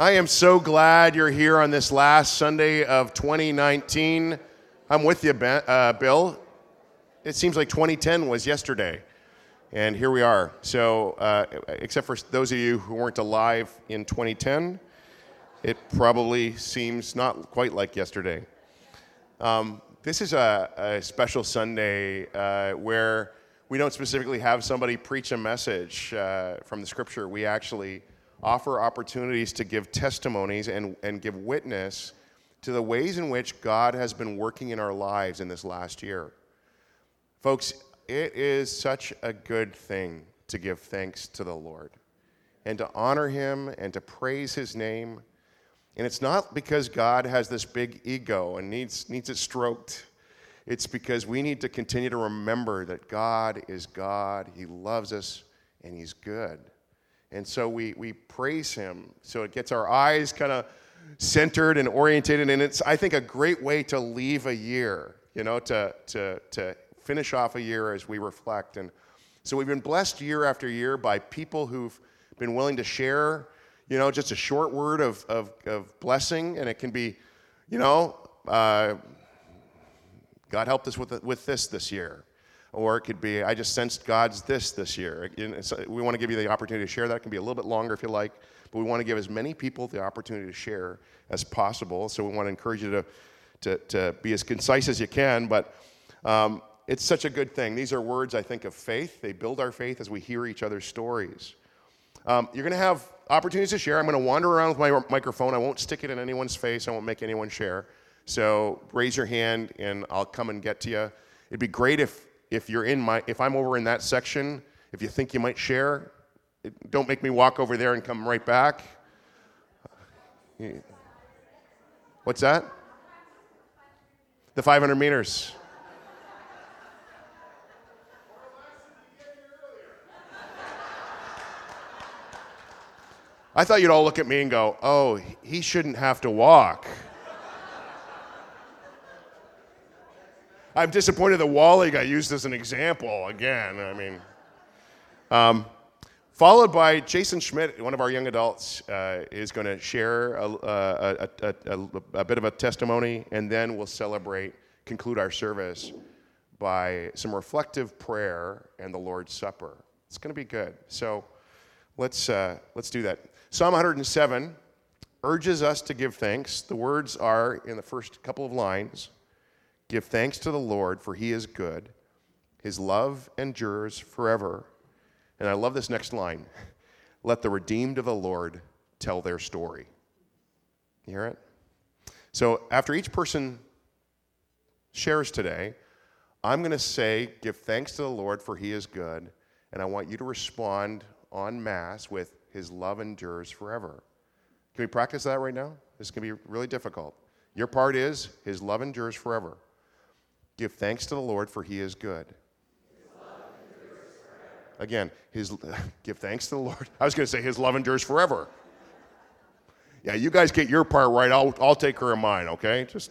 I am so glad you're here on this last Sunday of 2019. I'm with you, ben, uh, Bill. It seems like 2010 was yesterday, and here we are. So, uh, except for those of you who weren't alive in 2010, it probably seems not quite like yesterday. Um, this is a, a special Sunday uh, where we don't specifically have somebody preach a message uh, from the scripture. We actually offer opportunities to give testimonies and, and give witness to the ways in which God has been working in our lives in this last year. Folks, it is such a good thing to give thanks to the Lord and to honor Him and to praise His name. And it's not because God has this big ego and needs, needs it stroked. It's because we need to continue to remember that God is God, He loves us, and He's good. And so we, we praise him. So it gets our eyes kind of centered and orientated. And it's, I think, a great way to leave a year, you know, to, to, to finish off a year as we reflect. And so we've been blessed year after year by people who've been willing to share, you know, just a short word of, of, of blessing. And it can be, you know, uh, God helped us with, with this this year or it could be, I just sensed God's this this year. We want to give you the opportunity to share that. It can be a little bit longer if you like, but we want to give as many people the opportunity to share as possible. So we want to encourage you to, to, to be as concise as you can, but um, it's such a good thing. These are words, I think, of faith. They build our faith as we hear each other's stories. Um, you're going to have opportunities to share. I'm going to wander around with my microphone. I won't stick it in anyone's face. I won't make anyone share. So raise your hand and I'll come and get to you. It'd be great if if you're in my, if I'm over in that section, if you think you might share, don't make me walk over there and come right back. What's that? The 500 meters. I thought you'd all look at me and go, oh, he shouldn't have to walk. I'm disappointed that Wally got used as an example again. I mean, um, followed by Jason Schmidt, one of our young adults, uh, is going to share a, a, a, a, bit of a testimony, and then we'll celebrate, conclude our service by some reflective prayer and the Lord's Supper. It's going to be good. So let's, uh, let's do that. Psalm 107 urges us to give thanks. The words are in the first couple of lines. Give thanks to the Lord, for he is good. His love endures forever. And I love this next line Let the redeemed of the Lord tell their story. You hear it? So after each person shares today, I'm going to say, Give thanks to the Lord, for he is good. And I want you to respond en masse with, His love endures forever. Can we practice that right now? This is going to be really difficult. Your part is, His love endures forever. Give thanks to the Lord, for he is good. Again, his give thanks to the Lord. I was going to say his love endures forever. Yeah, you guys get your part right. I'll, I'll take care of mine, okay? Just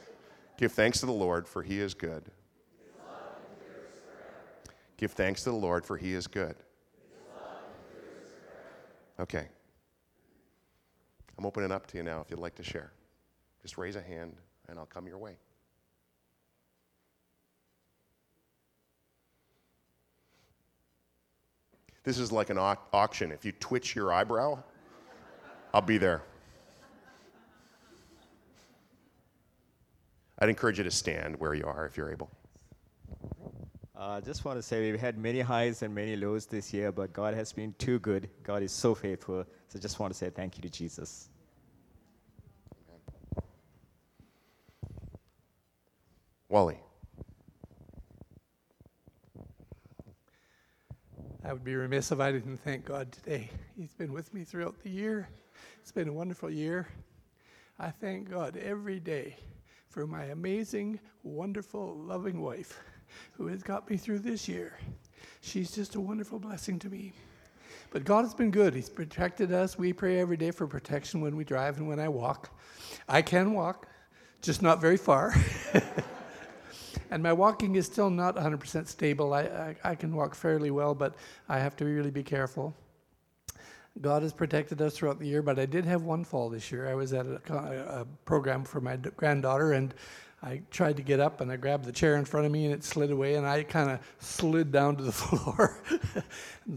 give thanks to the Lord, for he is good. Give thanks to the Lord, for he is good. Okay. I'm opening up to you now if you'd like to share. Just raise a hand and I'll come your way. This is like an au- auction. If you twitch your eyebrow, I'll be there. I'd encourage you to stand where you are if you're able. I uh, just want to say we've had many highs and many lows this year, but God has been too good. God is so faithful. So I just want to say thank you to Jesus. Wally. I would be remiss if I didn't thank God today. He's been with me throughout the year. It's been a wonderful year. I thank God every day for my amazing, wonderful, loving wife who has got me through this year. She's just a wonderful blessing to me. But God has been good. He's protected us. We pray every day for protection when we drive and when I walk. I can walk, just not very far. and my walking is still not 100% stable. I, I, I, can walk fairly well, but I have to really be careful. God has protected us throughout the year, but I did have one fall this year. I was at a, a program for my granddaughter, and I tried to get up and I grabbed the chair in front of me and it slid away and I kind of slid down to the floor.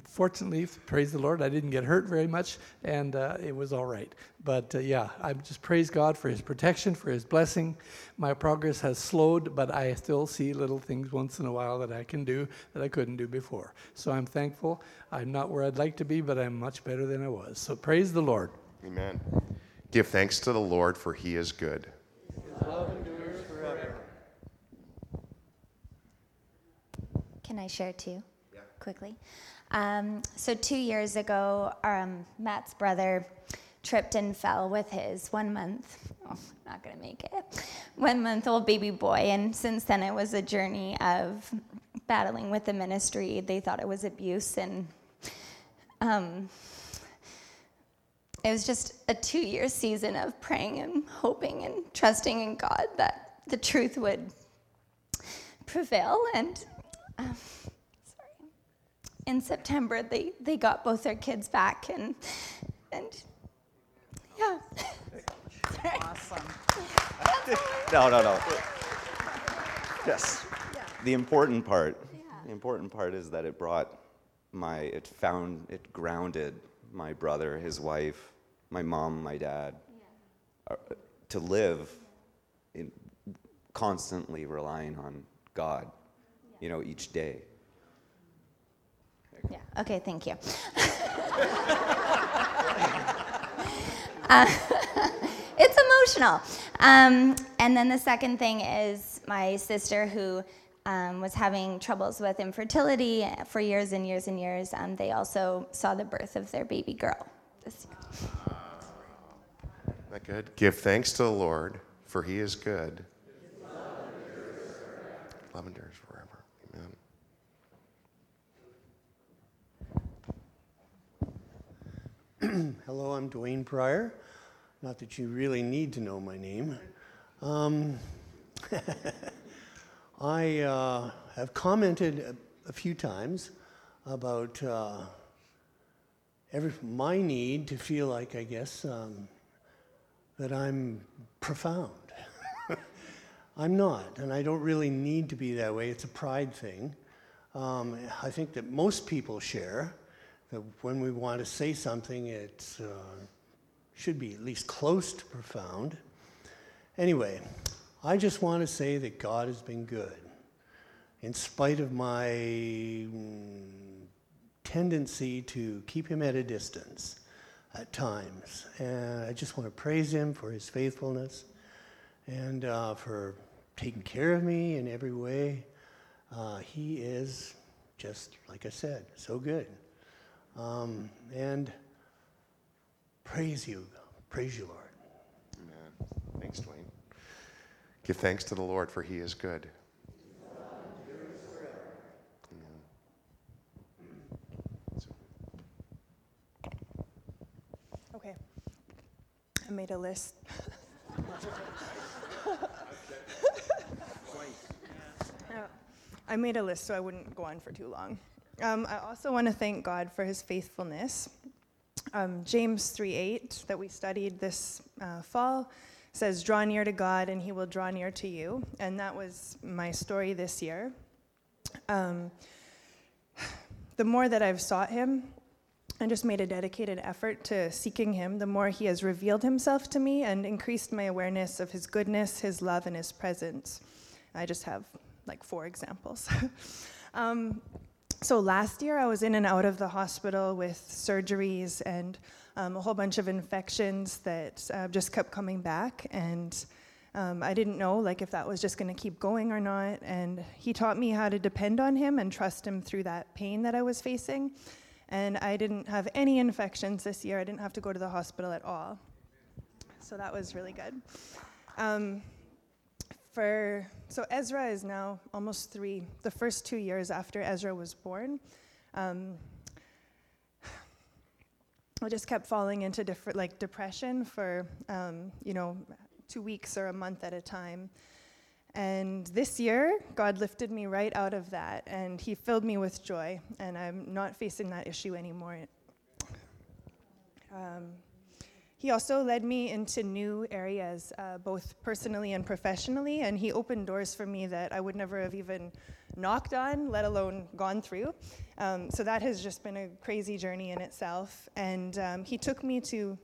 Fortunately, praise the Lord, I didn't get hurt very much and uh, it was all right. But uh, yeah, I just praise God for His protection, for His blessing. My progress has slowed, but I still see little things once in a while that I can do that I couldn't do before. So I'm thankful. I'm not where I'd like to be, but I'm much better than I was. So praise the Lord. Amen. Give thanks to the Lord, for He is good. Can I share too? Yeah. Quickly. Um, so two years ago, um, Matt's brother tripped and fell with his one month, oh, not gonna make it, one month old baby boy. And since then, it was a journey of battling with the ministry. They thought it was abuse, and um, it was just a two year season of praying and hoping and trusting in God that the truth would prevail. And um, sorry. In September, they, they got both their kids back, and and yeah. Awesome. no, no, no. Yes. Yeah. The important part. Yeah. The important part is that it brought my. It found. It grounded my brother, his wife, my mom, my dad, yeah. uh, to live in constantly relying on God you know, each day. Yeah, okay, thank you. uh, it's emotional. Um, and then the second thing is my sister, who um, was having troubles with infertility for years and years and years. Um, they also saw the birth of their baby girl this year. That good? Give thanks to the Lord, for he is good. Love endures Hello, I'm Dwayne Pryor. Not that you really need to know my name. Um, I uh, have commented a, a, few times about uh, every, my need to feel like, I guess, um, that I'm profound. I'm not, and I don't really need to be that way. It's a pride thing. Um, I think that most people share that when we want to say something, it uh, should be at least close to profound. Anyway, I just want to say that God has been good. In spite of my mm, tendency to keep him at a distance at times. And I just want to praise him for his faithfulness and uh, for taking care of me in every way. Uh, he is just, like I said, so good. Um, and praise you. Praise you, Lord. Amen. Thanks, Dwayne. Give thanks to the Lord, for he is good. Okay. I made a list. I made a list so I wouldn't go on for too long. Um, I also want to thank God for his faithfulness. Um, James 3:8 that we studied this uh, fall says, Draw near to God, and he will draw near to you. And that was my story this year. Um, the more that I've sought him, and just made a dedicated effort to seeking him, the more he has revealed himself to me and increased my awareness of his goodness, his love, and his presence. I just have like four examples. um, so last year I was in and out of the hospital with surgeries and um, a whole bunch of infections that uh, just kept coming back. And um, I didn't know like if that was just going to keep going or not. And he taught me how to depend on him and trust him through that pain that I was facing. And I didn't have any infections this year. I didn't have to go to the hospital at all. So that was really good. Um, for so Ezra is now almost three. The first two years after Ezra was born, um, I just kept falling into different like depression for um, you know two weeks or a month at a time. And this year, God lifted me right out of that, and He filled me with joy, and I'm not facing that issue anymore. Um, he also led me into new areas, uh, both personally and professionally, and he opened doors for me that I would never have even knocked on, let alone gone through. Um, so that has just been a crazy journey in itself. And um, he took me to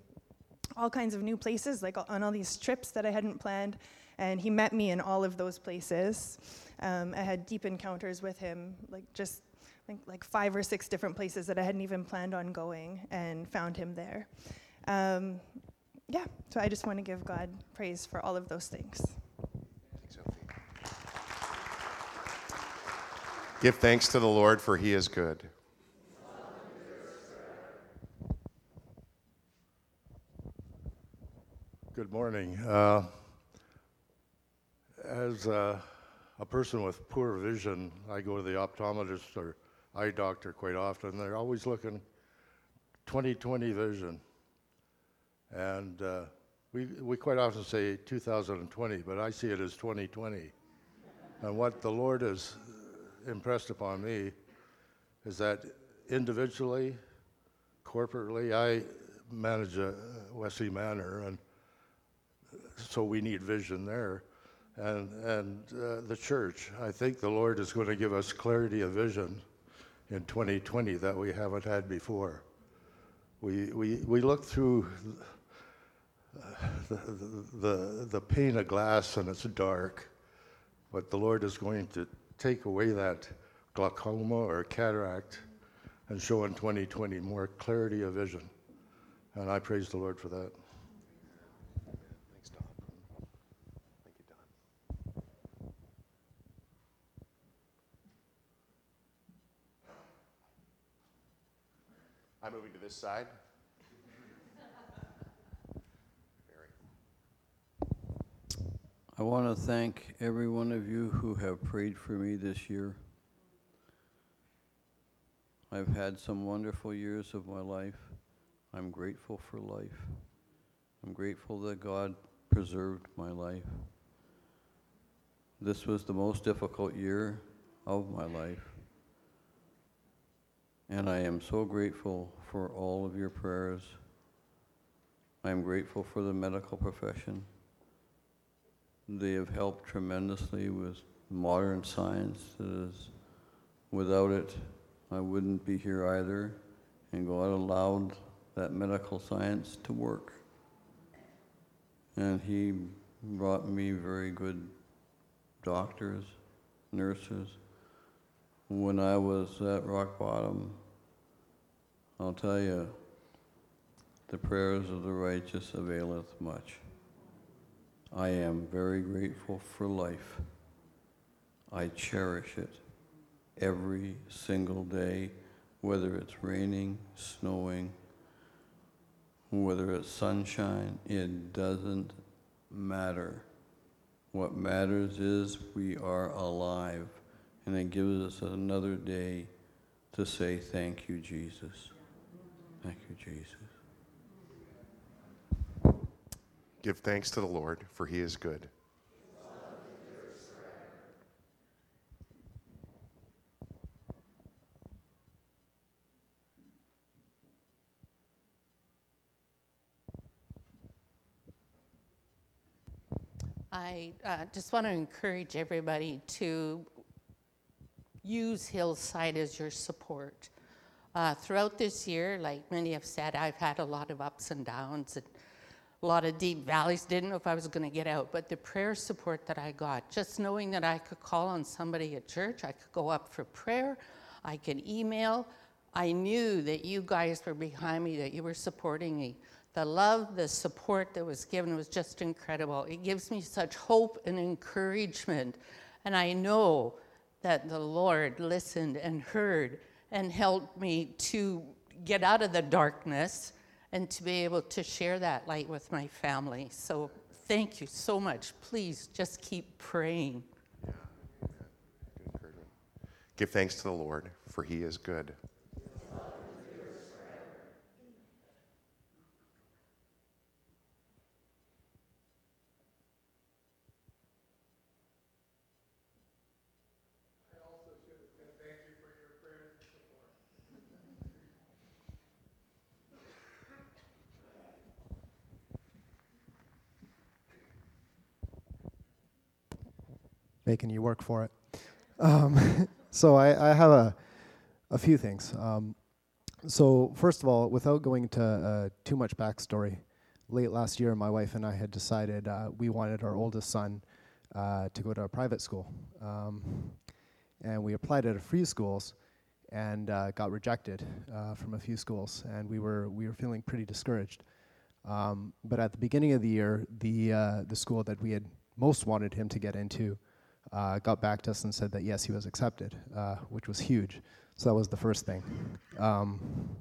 all kinds of new places, like on all these trips that I hadn't planned, and he met me in all of those places. Um, I had deep encounters with him, like just like, like five or six different places that I hadn't even planned on going, and found him there. Um, yeah, so I just want to give God praise for all of those things. Thanks, Sophie. Give thanks to the Lord, for he is good. Good morning. Uh, as uh, a person with poor vision, I go to the optometrist or eye doctor quite often. They're always looking 20/20 vision. And uh, we, we quite often say 2020, but I see it as 2020. And what the Lord has impressed upon me is that individually, corporately, I manage a Wesley Manor, and so we need vision there. And, and uh, the church, I think the Lord is going to give us clarity of vision in 2020 that we haven't had before. We, we, we look through the, the, the pane of glass and it's dark, but the Lord is going to take away that glaucoma or cataract and show in 2020 more clarity of vision. And I praise the Lord for that. Thanks, Don. Thank you, Don. I'm moving to this side. I want to thank every one of you who have prayed for me this year. I've had some wonderful years of my life. I'm grateful for life. I'm grateful that God preserved my life. This was the most difficult year of my life. And I am so grateful for all of your prayers. I am grateful for the medical profession. They have helped tremendously with modern science. That is, without it, I wouldn't be here either. And God allowed that medical science to work. And He brought me very good doctors, nurses. When I was at rock bottom, I'll tell you, the prayers of the righteous availeth much. I am very grateful for life. I cherish it every single day, whether it's raining, snowing, whether it's sunshine, it doesn't matter. What matters is we are alive, and it gives us another day to say, Thank you, Jesus. Thank you, Jesus. Give thanks to the Lord, for he is good. I uh, just want to encourage everybody to use Hillside as your support. Uh, throughout this year, like many have said, I've had a lot of ups and downs and a lot of deep valleys. Didn't know if I was going to get out, but the prayer support that I got, just knowing that I could call on somebody at church, I could go up for prayer, I could email. I knew that you guys were behind me, that you were supporting me. The love, the support that was given was just incredible. It gives me such hope and encouragement. And I know that the Lord listened and heard and helped me to get out of the darkness and to be able to share that light with my family. So thank you so much. Please just keep praying. Encouragement. Give thanks to the Lord, for he is good. Making you work for it. Um, so I, I have a, a few things. Um, so first of all, without going into uh, too much backstory, late last year, my wife and I had decided uh, we wanted our oldest son uh, to go to a private school, um, and we applied at a few schools and uh, got rejected uh, from a few schools, and we were we were feeling pretty discouraged. Um, but at the beginning of the year, the uh, the school that we had most wanted him to get into uh, got back to us and said that yes, he was accepted, uh, which was huge. So that was the first thing. Um,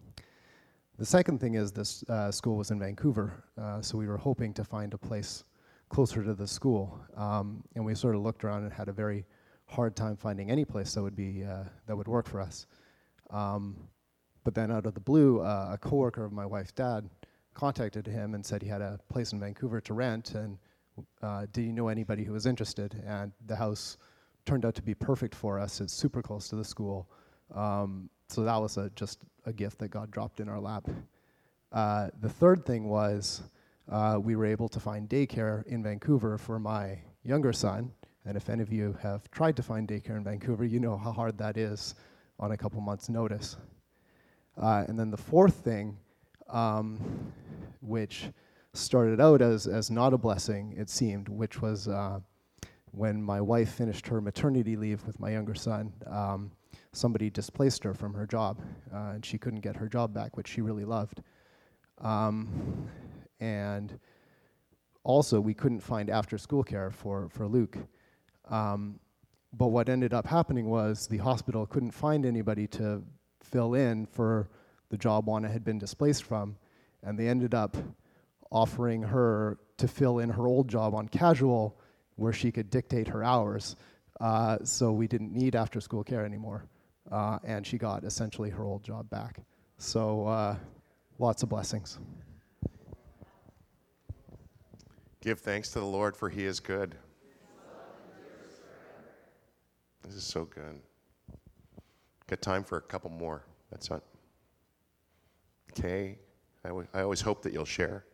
the second thing is this uh, school was in Vancouver, uh, so we were hoping to find a place closer to the school, um, and we sort of looked around and had a very hard time finding any place that would be uh, that would work for us. Um, but then out of the blue, uh, a coworker of my wife's dad contacted him and said he had a place in Vancouver to rent, and uh, did you know anybody who was interested? And the house turned out to be perfect for us. It's super close to the school. Um, so that was a, just a gift that God dropped in our lap. Uh, the third thing was uh, we were able to find daycare in Vancouver for my younger son. And if any of you have tried to find daycare in Vancouver, you know how hard that is on a couple months' notice. Uh, and then the fourth thing, um, which started out as, as not a blessing, it seemed, which was uh, when my wife finished her maternity leave with my younger son. Um, somebody displaced her from her job, uh, and she couldn't get her job back, which she really loved. Um, and also, we couldn't find after school care for, for Luke. Um, but what ended up happening was the hospital couldn't find anybody to fill in for the job Juana had been displaced from, and they ended up offering her to fill in her old job on casual where she could dictate her hours. Uh, so we didn't need after school care anymore. Uh, and she got essentially her old job back. So uh, lots of blessings. Give thanks to the Lord, for he is good. This is so good. Got time for a couple more. That's it. Okay. I, w- I always hope that you'll share.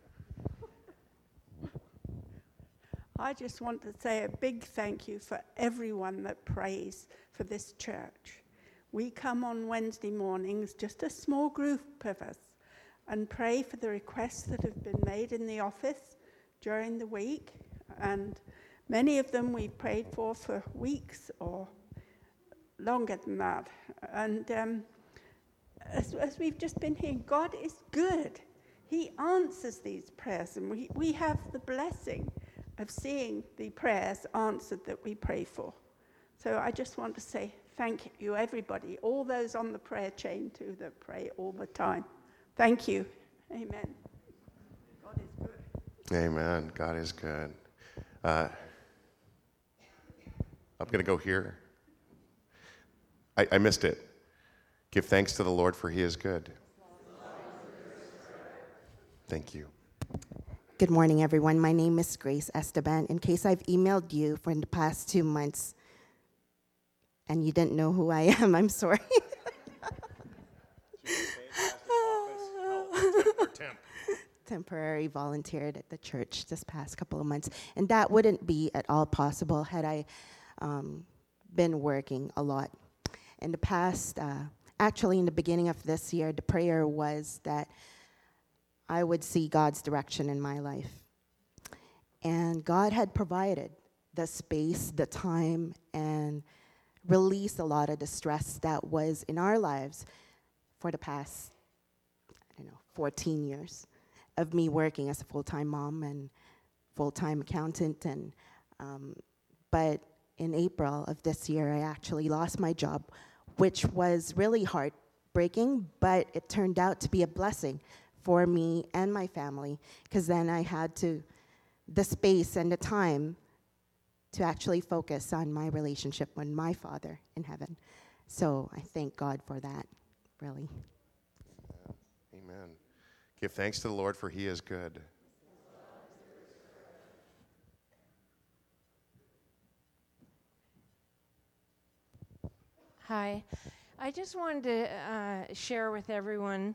I just want to say a big thank you for everyone that prays for this church. We come on Wednesday mornings, just a small group of us, and pray for the requests that have been made in the office during the week. And many of them we've prayed for for weeks or longer than that. And um, as, as we've just been hearing, God is good. He answers these prayers, and we, we have the blessing of seeing the prayers answered that we pray for. So I just want to say thank you, everybody, all those on the prayer chain too that pray all the time. Thank you. Amen. God is good. Amen. God is good. Uh, I'm going to go here. I, I missed it. Give thanks to the Lord, for he is good. Thank you. Good morning, everyone. My name is Grace Esteban. In case I've emailed you for the past two months and you didn't know who I am, I'm sorry. Temporary volunteered at the church this past couple of months, and that wouldn't be at all possible had I um, been working a lot. In the past, uh, actually, in the beginning of this year, the prayer was that I would see God's direction in my life. And God had provided the space, the time, and released a lot of the stress that was in our lives for the past, I don't know, 14 years of me working as a full time mom and full time accountant. And, um, but in April of this year, I actually lost my job, which was really heartbreaking, but it turned out to be a blessing for me and my family because then I had to the space and the time to actually focus on my relationship with my Father in heaven. So I thank God for that, really. Amen. Give thanks to the Lord, for he is good. Hi. I just wanted to uh, share with everyone.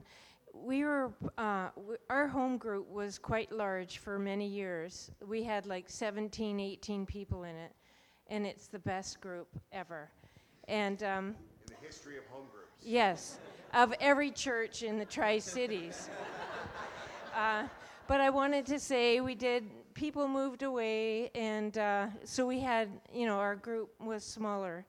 We were, uh, w- our home group was quite large for many years. We had like 17, 18 people in it. and it's the best group ever. And um, In the history of home groups. Yes, of every church in the Tri Cities. uh, but I wanted to say we did, people moved away, and uh, so we had, you know, our group was smaller.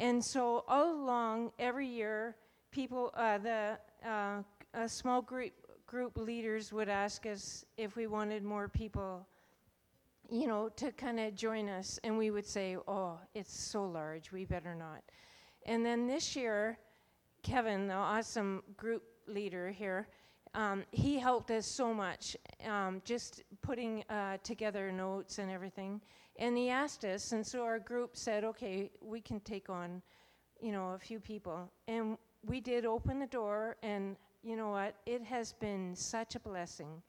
And so all along, every year, people, uh, the uh, uh, small group, group leaders would ask us if we wanted more people you know, to kind of join us, and we would say, "Oh, it's so large, we better not." And then this year, Kevin, the awesome group leader here, um, he helped us so much, um, just putting uh, together notes and everything. And he asked us, and so our group said, "Okay, we can take on, you know, a few people." And we did open the door, and you know what? It has been such a blessing.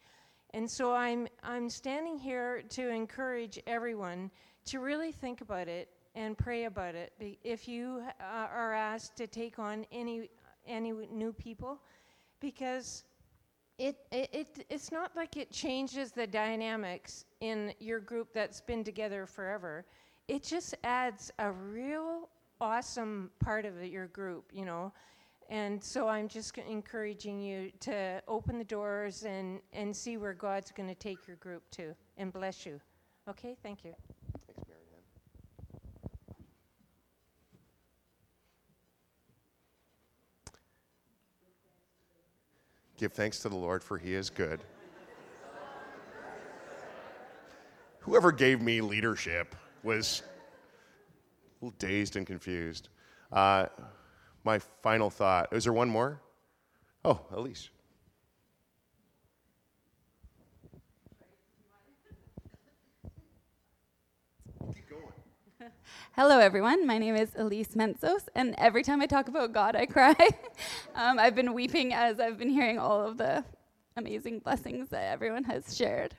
And so I'm, I'm standing here to encourage everyone to really think about it and pray about it. If you uh, are asked to take on any, any new people, because it, it, it, it's not like it changes the dynamics in your group that's been together forever. It just adds a real awesome part of your group, you know. And so I'm just encouraging you to open the doors and, and see where God's going to take your group to and bless you. Okay, thank you. Thanks, Mary Ann. Give thanks to the Lord, for he is good. Whoever gave me leadership was a little dazed and confused. Uh, my final thought is there one more? Oh, Elise. Hello, everyone. My name is Elise Mensos, and every time I talk about God, I cry. um, I've been weeping as I've been hearing all of the amazing blessings that everyone has shared.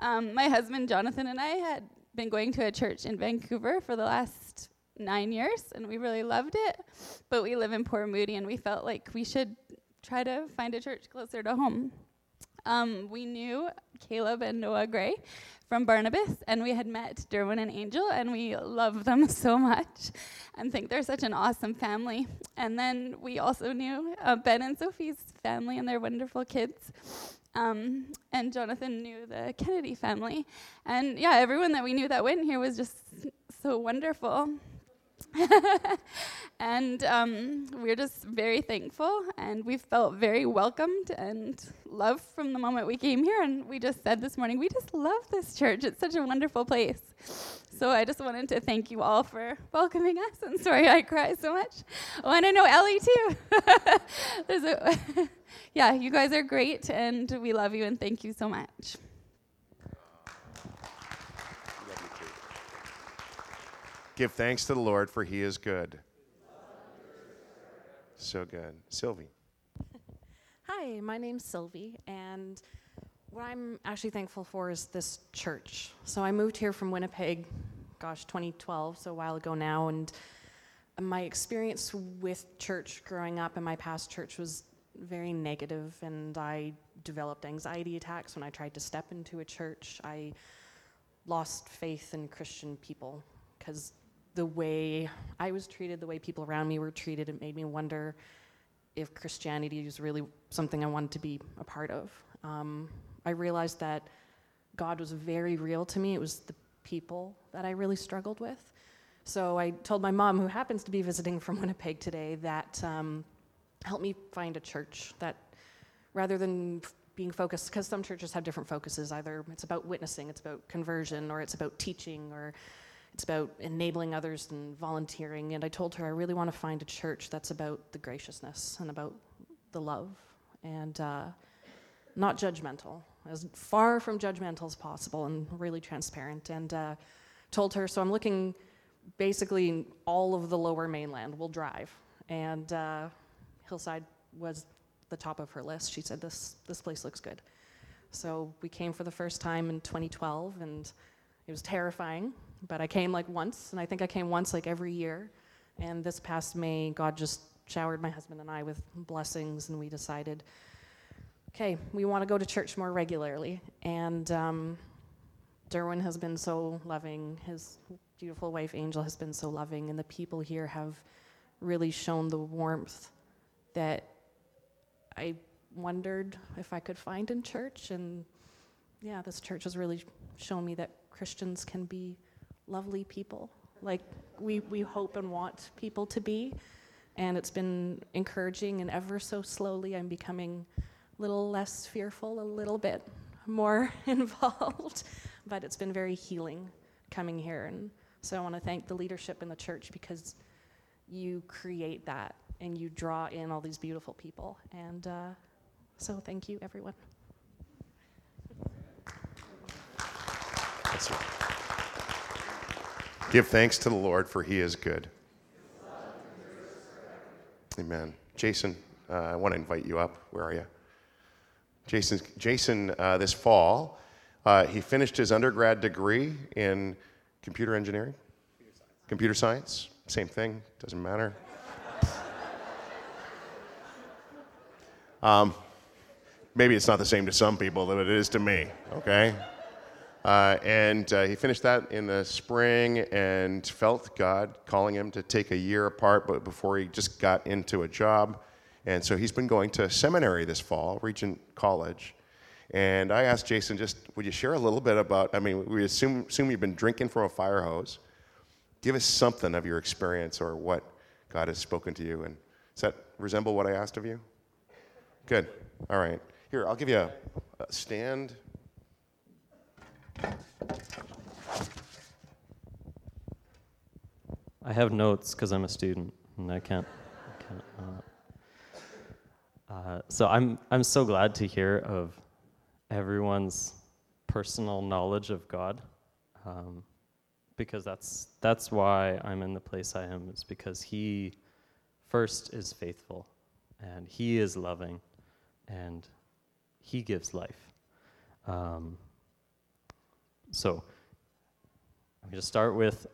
Um, my husband, Jonathan, and I had been going to a church in Vancouver for the last nine years, and we really loved it. But we live in Port Moody, and we felt like we should try to find a church closer to home. Um, we knew Caleb and Noah Gray from Barnabas, and we had met Durwin and Angel, and we love them so much and think they're such an awesome family. And then we also knew uh, Ben and Sophie's family and their wonderful kids. Um, and Jonathan knew the Kennedy family. And yeah, everyone that we knew that went here was just so wonderful. and um, we're just very thankful, and we felt very welcomed and loved from the moment we came here. And we just said this morning, we just love this church. It's such a wonderful place. So I just wanted to thank you all for welcoming us. And sorry I cry so much. Oh, and I know Ellie too. There's a yeah, you guys are great, and we love you, and thank you so much. Give thanks to the Lord, for he is good. So good. Sylvie. Hi, my name's Sylvie, and what I'm actually thankful for is this church. So I moved here from Winnipeg, gosh, 2012, so a while ago now, and my experience with church growing up in my past church was very negative, and I developed anxiety attacks when I tried to step into a church. I lost faith in Christian people because the way I was treated, the way people around me were treated, it made me wonder if Christianity was really something I wanted to be a part of. Um, I realized that God was very real to me. It was the people that I really struggled with. So I told my mom, who happens to be visiting from Winnipeg today, that um, help me find a church that, rather than being focused, because some churches have different focuses. Either it's about witnessing, it's about conversion, or it's about teaching, or it's about enabling others and volunteering. And I told her I really want to find a church that's about the graciousness and about the love and uh, not judgmental, as far from judgmental as possible and really transparent. And uh, told her, so I'm looking basically all of the lower mainland. We'll drive. And uh, Hillside was the top of her list. She said, this, this place looks good. So we came for the first time in 2012, and it was terrifying but I came like once, and I think I came once like every year. And this past May, God just showered my husband and I with blessings, and we decided, okay, we want to go to church more regularly. And um, Durwin has been so loving. His, beautiful wife Angel has been so loving, and the people here have really shown the warmth that I wondered if I could find in church. And yeah, this church has really shown me that Christians can be lovely people, like we, we hope and want people to be. And it's been encouraging, and ever so slowly, I'm becoming a little less fearful, a little bit more involved. But it's been very healing coming here. And so I want to thank the leadership in the church because you create that and you draw in all these beautiful people. And uh, so thank you, everyone. That's right. Give thanks to the Lord, for he is good. Amen. Jason, uh, I want to invite you up. Where are you? Jason, Jason uh, this fall, uh, he finished his undergrad degree in computer engineering, computer science. Same thing, doesn't matter. Um, maybe it's not the same to some people that it is to me, okay? Uh, and uh, he finished that in the spring and felt God calling him to take a year apart, but before he just got into a job. And so he's been going to seminary this fall, Regent College. And I asked Jason, just would you share a little bit about? I mean, we assume, assume you've been drinking from a fire hose. Give us something of your experience or what God has spoken to you. And does that resemble what I asked of you? Good. All right. Here, I'll give you a, a stand. I have notes because I'm a student and I can't. Can't uh, uh, so I'm I'm so glad to hear of everyone's personal knowledge of God, um, because that's that's why I'm in the place I am. Is because He first is faithful, and He is loving, and He gives life. Um, so I'm going to start with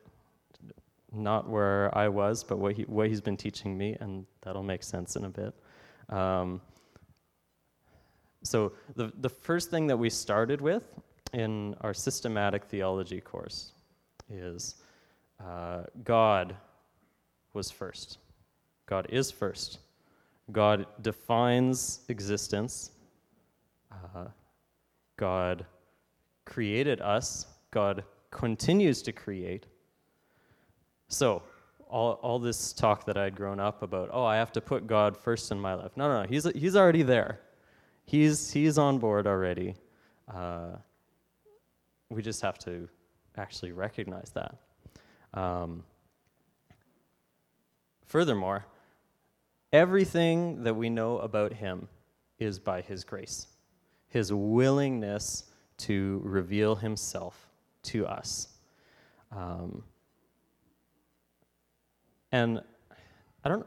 not where I was, but what, he, what he's been teaching me, and that'll make sense in a bit. Um, so the, the first thing that we started with in our systematic theology course is uh, God was first. God is first. God defines existence. Uh, God created us. God continues to create. So, all, all this talk that I'd grown up about, oh, I have to put God first in my life. No, no, no. He's, he's already there. He's, he's on board already. Uh, we just have to actually recognize that. Um, furthermore, everything that we know about Him is by His grace, His willingness to reveal Himself to us. Um, and I don't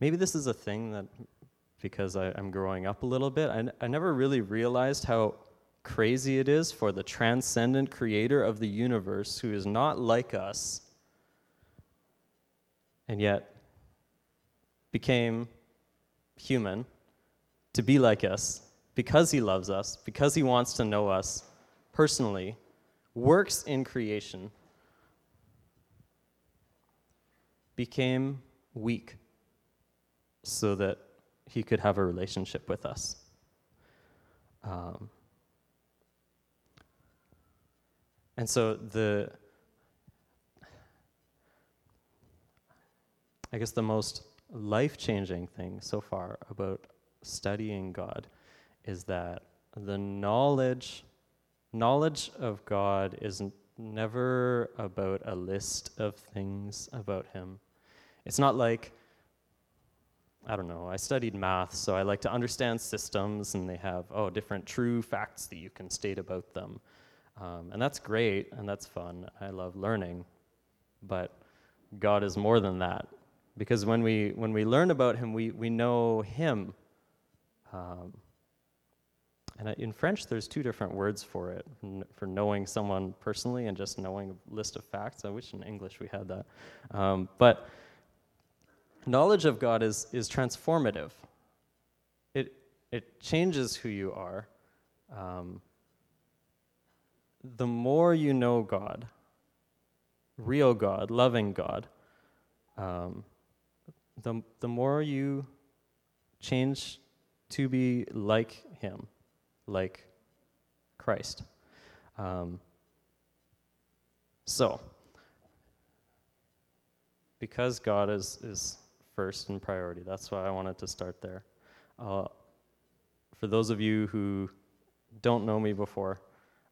maybe this is a thing that because I, am growing up a little bit, I, I never really realized how crazy it is for the transcendent creator of the universe who is not like us and yet became human to be like us because he loves us, because he wants to know us personally, works in creation became weak so that he could have a relationship with us. Um, and so the I guess the most life changing thing so far about studying God is that the knowledge knowledge of God isn't never about a list of things about him. It's not like, I don't know, I studied math, so I like to understand systems, and they have, oh, different true facts that you can state about them. Um, and that's great, and that's fun. I love learning. But God is more than that. Because when we, when we learn about Him, we, we know Him. Um, and in French, there's two different words for it for knowing someone personally and just knowing a list of facts. I wish in English we had that. Um, but knowledge of God is, is transformative, it, it changes who you are. Um, the more you know God, real God, loving God, um, the, the more you change to be like Him, like Christ. Um, so, because God is, is first in priority, that's why I wanted to start there. Uh, for those of you who don't know me before,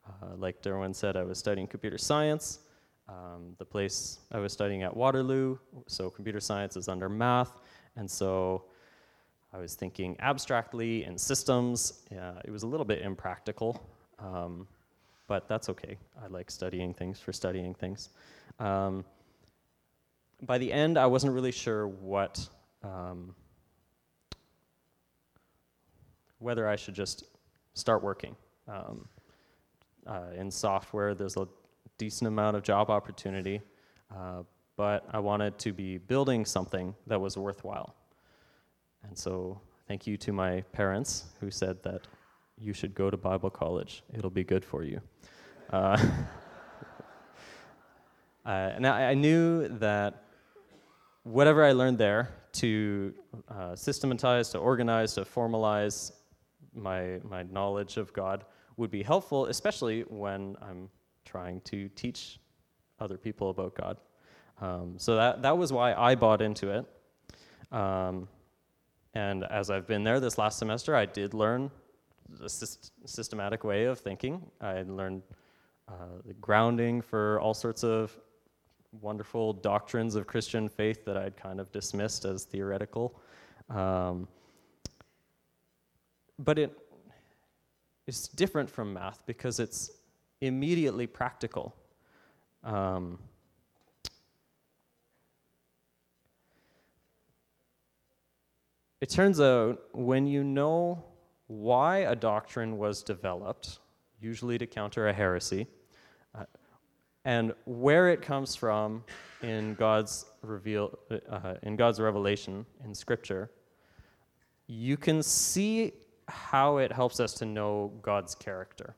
uh, like Durwin said, I was studying computer science. Um, the place I was studying at Waterloo, so computer science is under math, and so I was thinking abstractly in systems. It was a little bit impractical, um, but that's okay. I like studying things for studying things. Um, by the end, I wasn't really sure what, um, whether I should just start working. Um, uh, in software, there's a decent amount of job opportunity, uh, but I wanted to be building something that was worthwhile. And so, thank you to my parents who said that you should go to Bible college, it'll be good for you. Uh, uh, and I, I, knew that whatever I learned there to uh, systematize, to organize, to formalize my, my knowledge of God would be helpful, especially when I'm trying to teach other people about God. Um, so that, that was why I bought into it. Um, and as I've been there this last semester, I did learn a syst- systematic way of thinking. I learned uh, the grounding for all sorts of wonderful doctrines of Christian faith that I'd kind of dismissed as theoretical. Um, but it is different from math because it's immediately practical. Um, it turns out when you know why a doctrine was developed, usually to counter a heresy, uh, and where it comes from in God's reveal uh, in God's revelation in Scripture, you can see how it helps us to know God's character.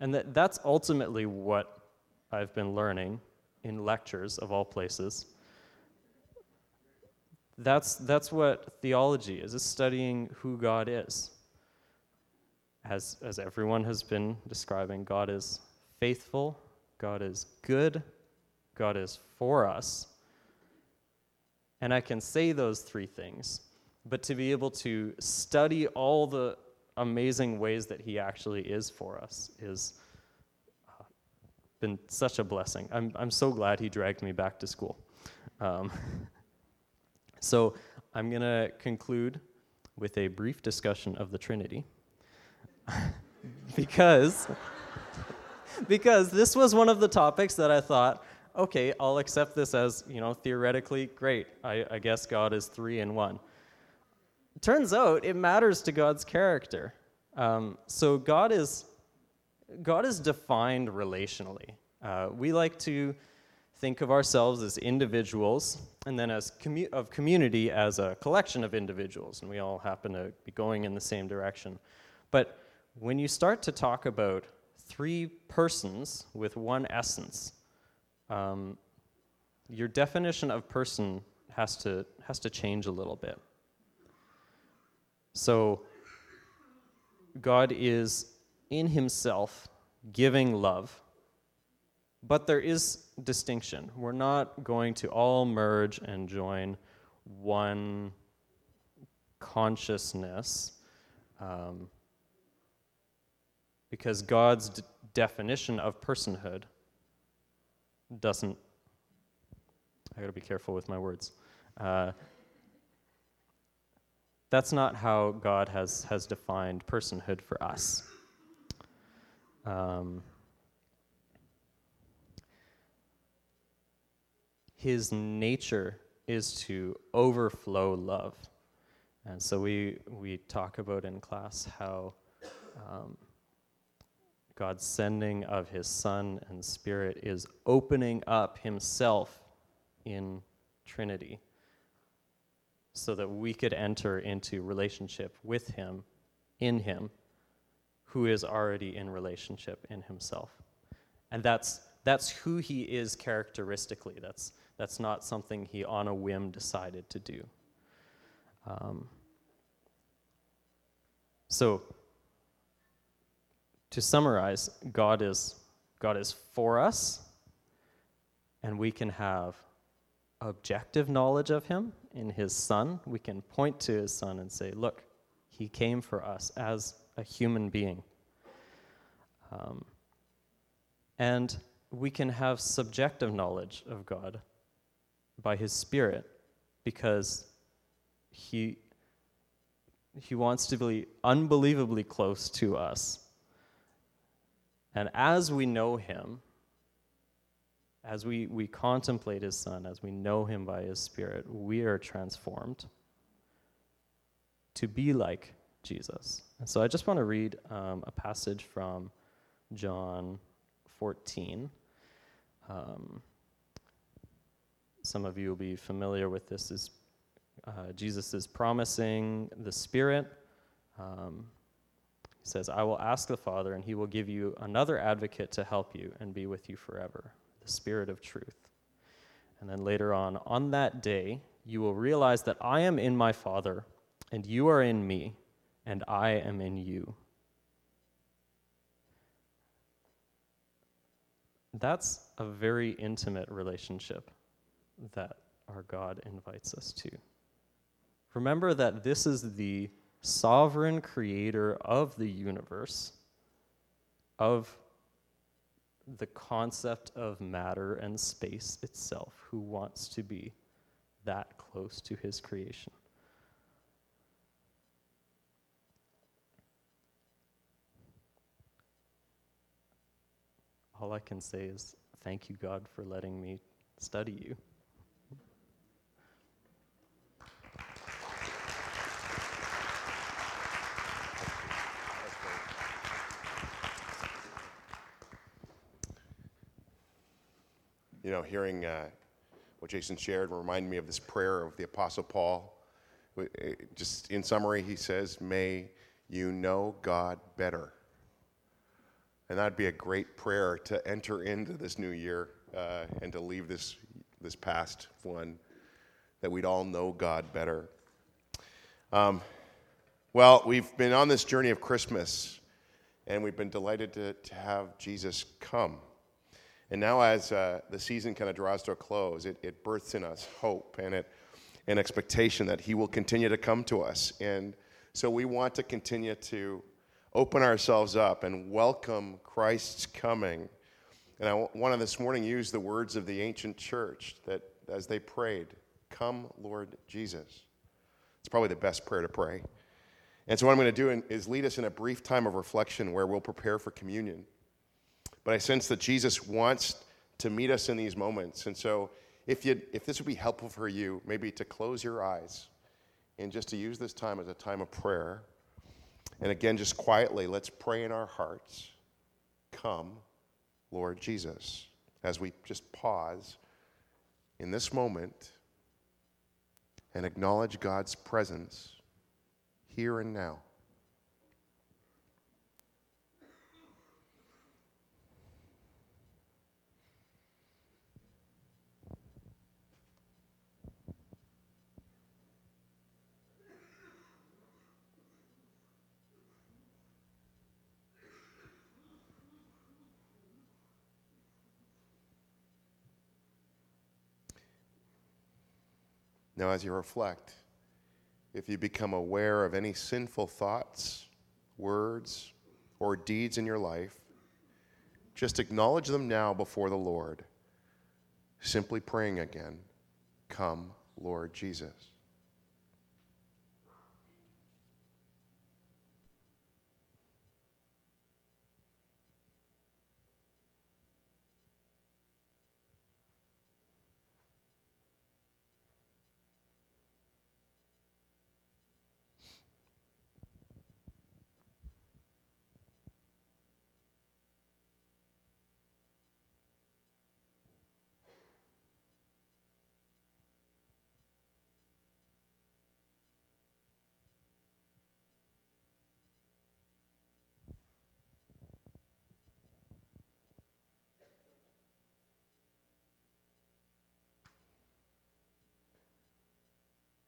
And that, that's ultimately what I've been learning in lectures of all places. That's, that's what theology is, is studying who God is. As, as everyone has been describing, God is faithful, God is good, God is for us. And I can say those three things, but to be able to study all the amazing ways that He actually is for us is uh, been such a blessing. I'm, I'm so glad He dragged me back to school. Um, so I'm going to conclude with a brief discussion of the Trinity because because this was one of the topics that I thought, okay, I'll accept this as, you know, theoretically great. I, I guess God is three in one. Turns out it matters to God's character. Um, so God is God is defined relationally. Uh, we like to think of ourselves as individuals and then as commu- of community as a collection of individuals, and we all happen to be going in the same direction. But when you start to talk about three persons with one essence, um, your definition of person has to has to change a little bit. So God is in himself giving love, but there is distinction. We're not going to all merge and join one consciousness. Um, because God's d- definition of personhood doesn't. I gotta be careful with my words. Uh, that's not how God has, has defined personhood for us. Um, his nature is to overflow love. And so we, we talk about in class how um, God's sending of his Son and Spirit is opening up himself in Trinity so that we could enter into relationship with him, in him, who is already in relationship in himself. And that's, that's who he is characteristically. That's, that's not something he on a whim decided to do. Um, so, to summarize, God is, God is for us, and we can have objective knowledge of him in his son. We can point to his son and say, Look, he came for us as a human being. Um, and we can have subjective knowledge of God by his spirit because he he wants to be unbelievably close to us. And as we know him, as we, we contemplate his son, as we know him by his spirit, we are transformed to be like Jesus. And so I just want to read um, a passage from John 14. Um, some of you will be familiar with this. Is uh, Jesus is promising the Spirit. Um, he says, I will ask the Father, and he will give you another advocate to help you and be with you forever, the Spirit of truth. And then later on, on that day, you will realize that I am in my Father, and you are in me, and I am in you. That's a very intimate relationship that our God invites us to. Remember that this is the sovereign creator of the universe, of the concept of matter and space itself, who wants to be that close to his creation. All I can say is thank you, God, for letting me study you. You know, hearing uh, what Jason shared reminded me of this prayer of the Apostle Paul. Just in summary, he says, May you know God better. And that'd be a great prayer to enter into this new year uh, and to leave this, this past one, that we'd all know God better. Um, well, we've been on this journey of Christmas, and we've been delighted to, to have Jesus come. And now, as uh, the season kind of draws to a close, it, it births in us hope and it, an expectation that He will continue to come to us. And so we want to continue to open ourselves up and welcome Christ's coming. And I want to this morning use the words of the ancient church that as they prayed, Come, Lord Jesus. It's probably the best prayer to pray. And so, what I'm going to do is lead us in a brief time of reflection where we'll prepare for communion. But I sense that Jesus wants to meet us in these moments. And so, if, you if this would be helpful for you, maybe to close your eyes and just to use this time as a time of prayer. And again, just quietly, let's pray in our hearts. Come, Lord Jesus, as we just pause in this moment and acknowledge God's presence here and now. Now, as you reflect, if you become aware of any sinful thoughts, words, or deeds in your life, just acknowledge them now before the Lord, simply praying again, Come, Lord Jesus.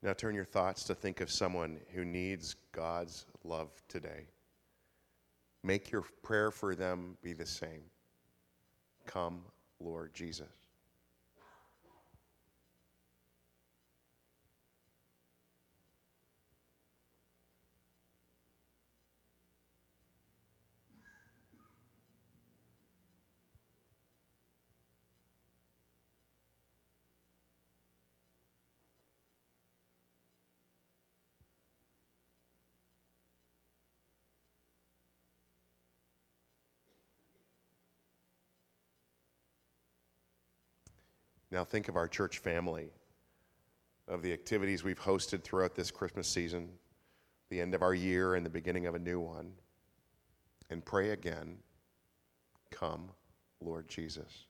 Now turn your thoughts to think of someone who needs God's love today. Make your prayer for them be the same. Come, Lord Jesus. Now think of our church family, of the activities we've hosted throughout this Christmas season, the end of our year and the beginning of a new one. And pray again, come, Lord Jesus.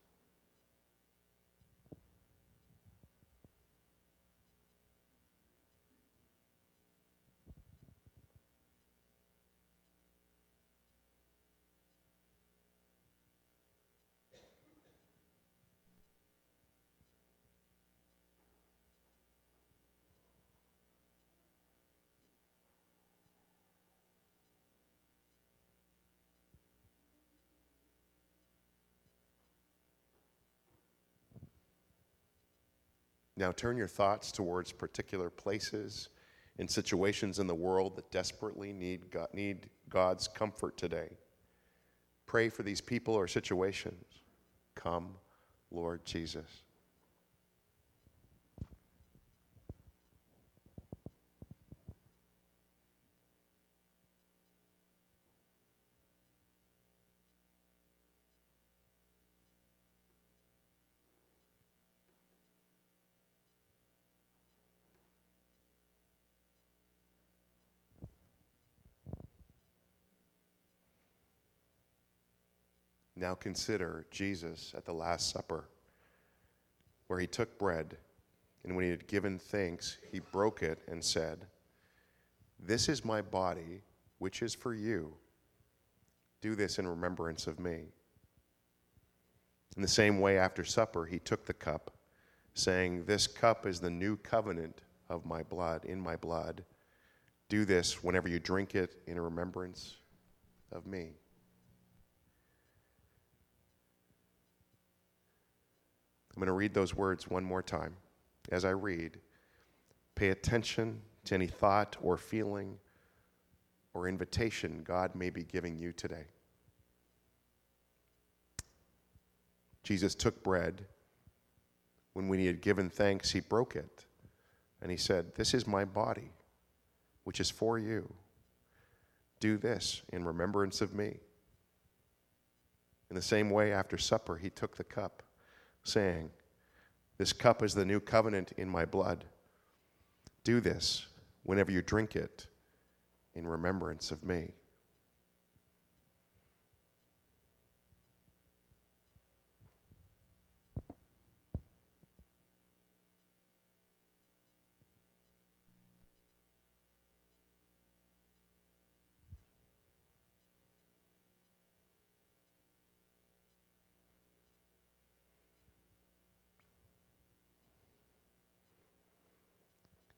Now turn your thoughts towards particular places and situations in the world that desperately need, God, need God's comfort today. Pray for these people or situations. Come, Lord Jesus. Now consider Jesus at the Last Supper, where he took bread, and when he had given thanks, he broke it and said, This is my body, which is for you. Do this in remembrance of me. In the same way, after supper, he took the cup, saying, This cup is the new covenant of my blood, in my blood. Do this whenever you drink it in remembrance of me. I'm going to read those words one more time. As I read, pay attention to any thought or feeling or invitation God may be giving you today. Jesus took bread. When we had given thanks, he broke it. And he said, This is my body, which is for you. Do this in remembrance of me. In the same way, after supper, he took the cup saying, This cup is the new covenant in my blood. Do this whenever you drink it in remembrance of me.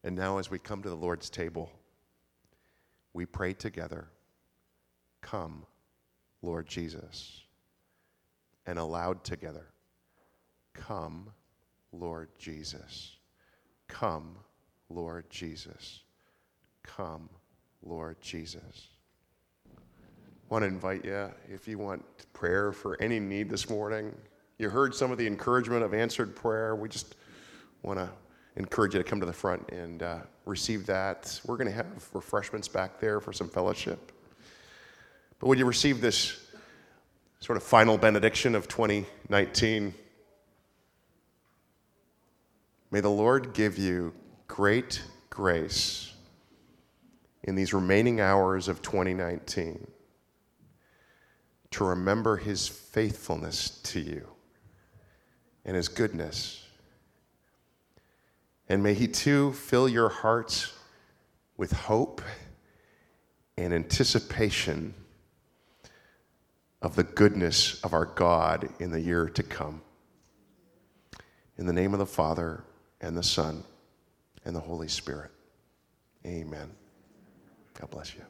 And now, as we come to the Lord's table, we pray together Come, Lord Jesus. And aloud together Come, Lord Jesus. Come, Lord Jesus. Come, Lord Jesus. I want to invite you, if you want prayer for any need this morning, you heard some of the encouragement of answered prayer. We just want to encourage you to come to the front and uh, receive that. We're going to have refreshments back there for some fellowship. But when you receive this sort of final benediction of 2019? May the Lord give you great grace in these remaining hours of 2019 to remember his faithfulness to you and his goodness and may He too fill your hearts with hope and anticipation of the goodness of our God in the year to come. In the name of the Father, and the Son, and the Holy Spirit. Amen. God bless you.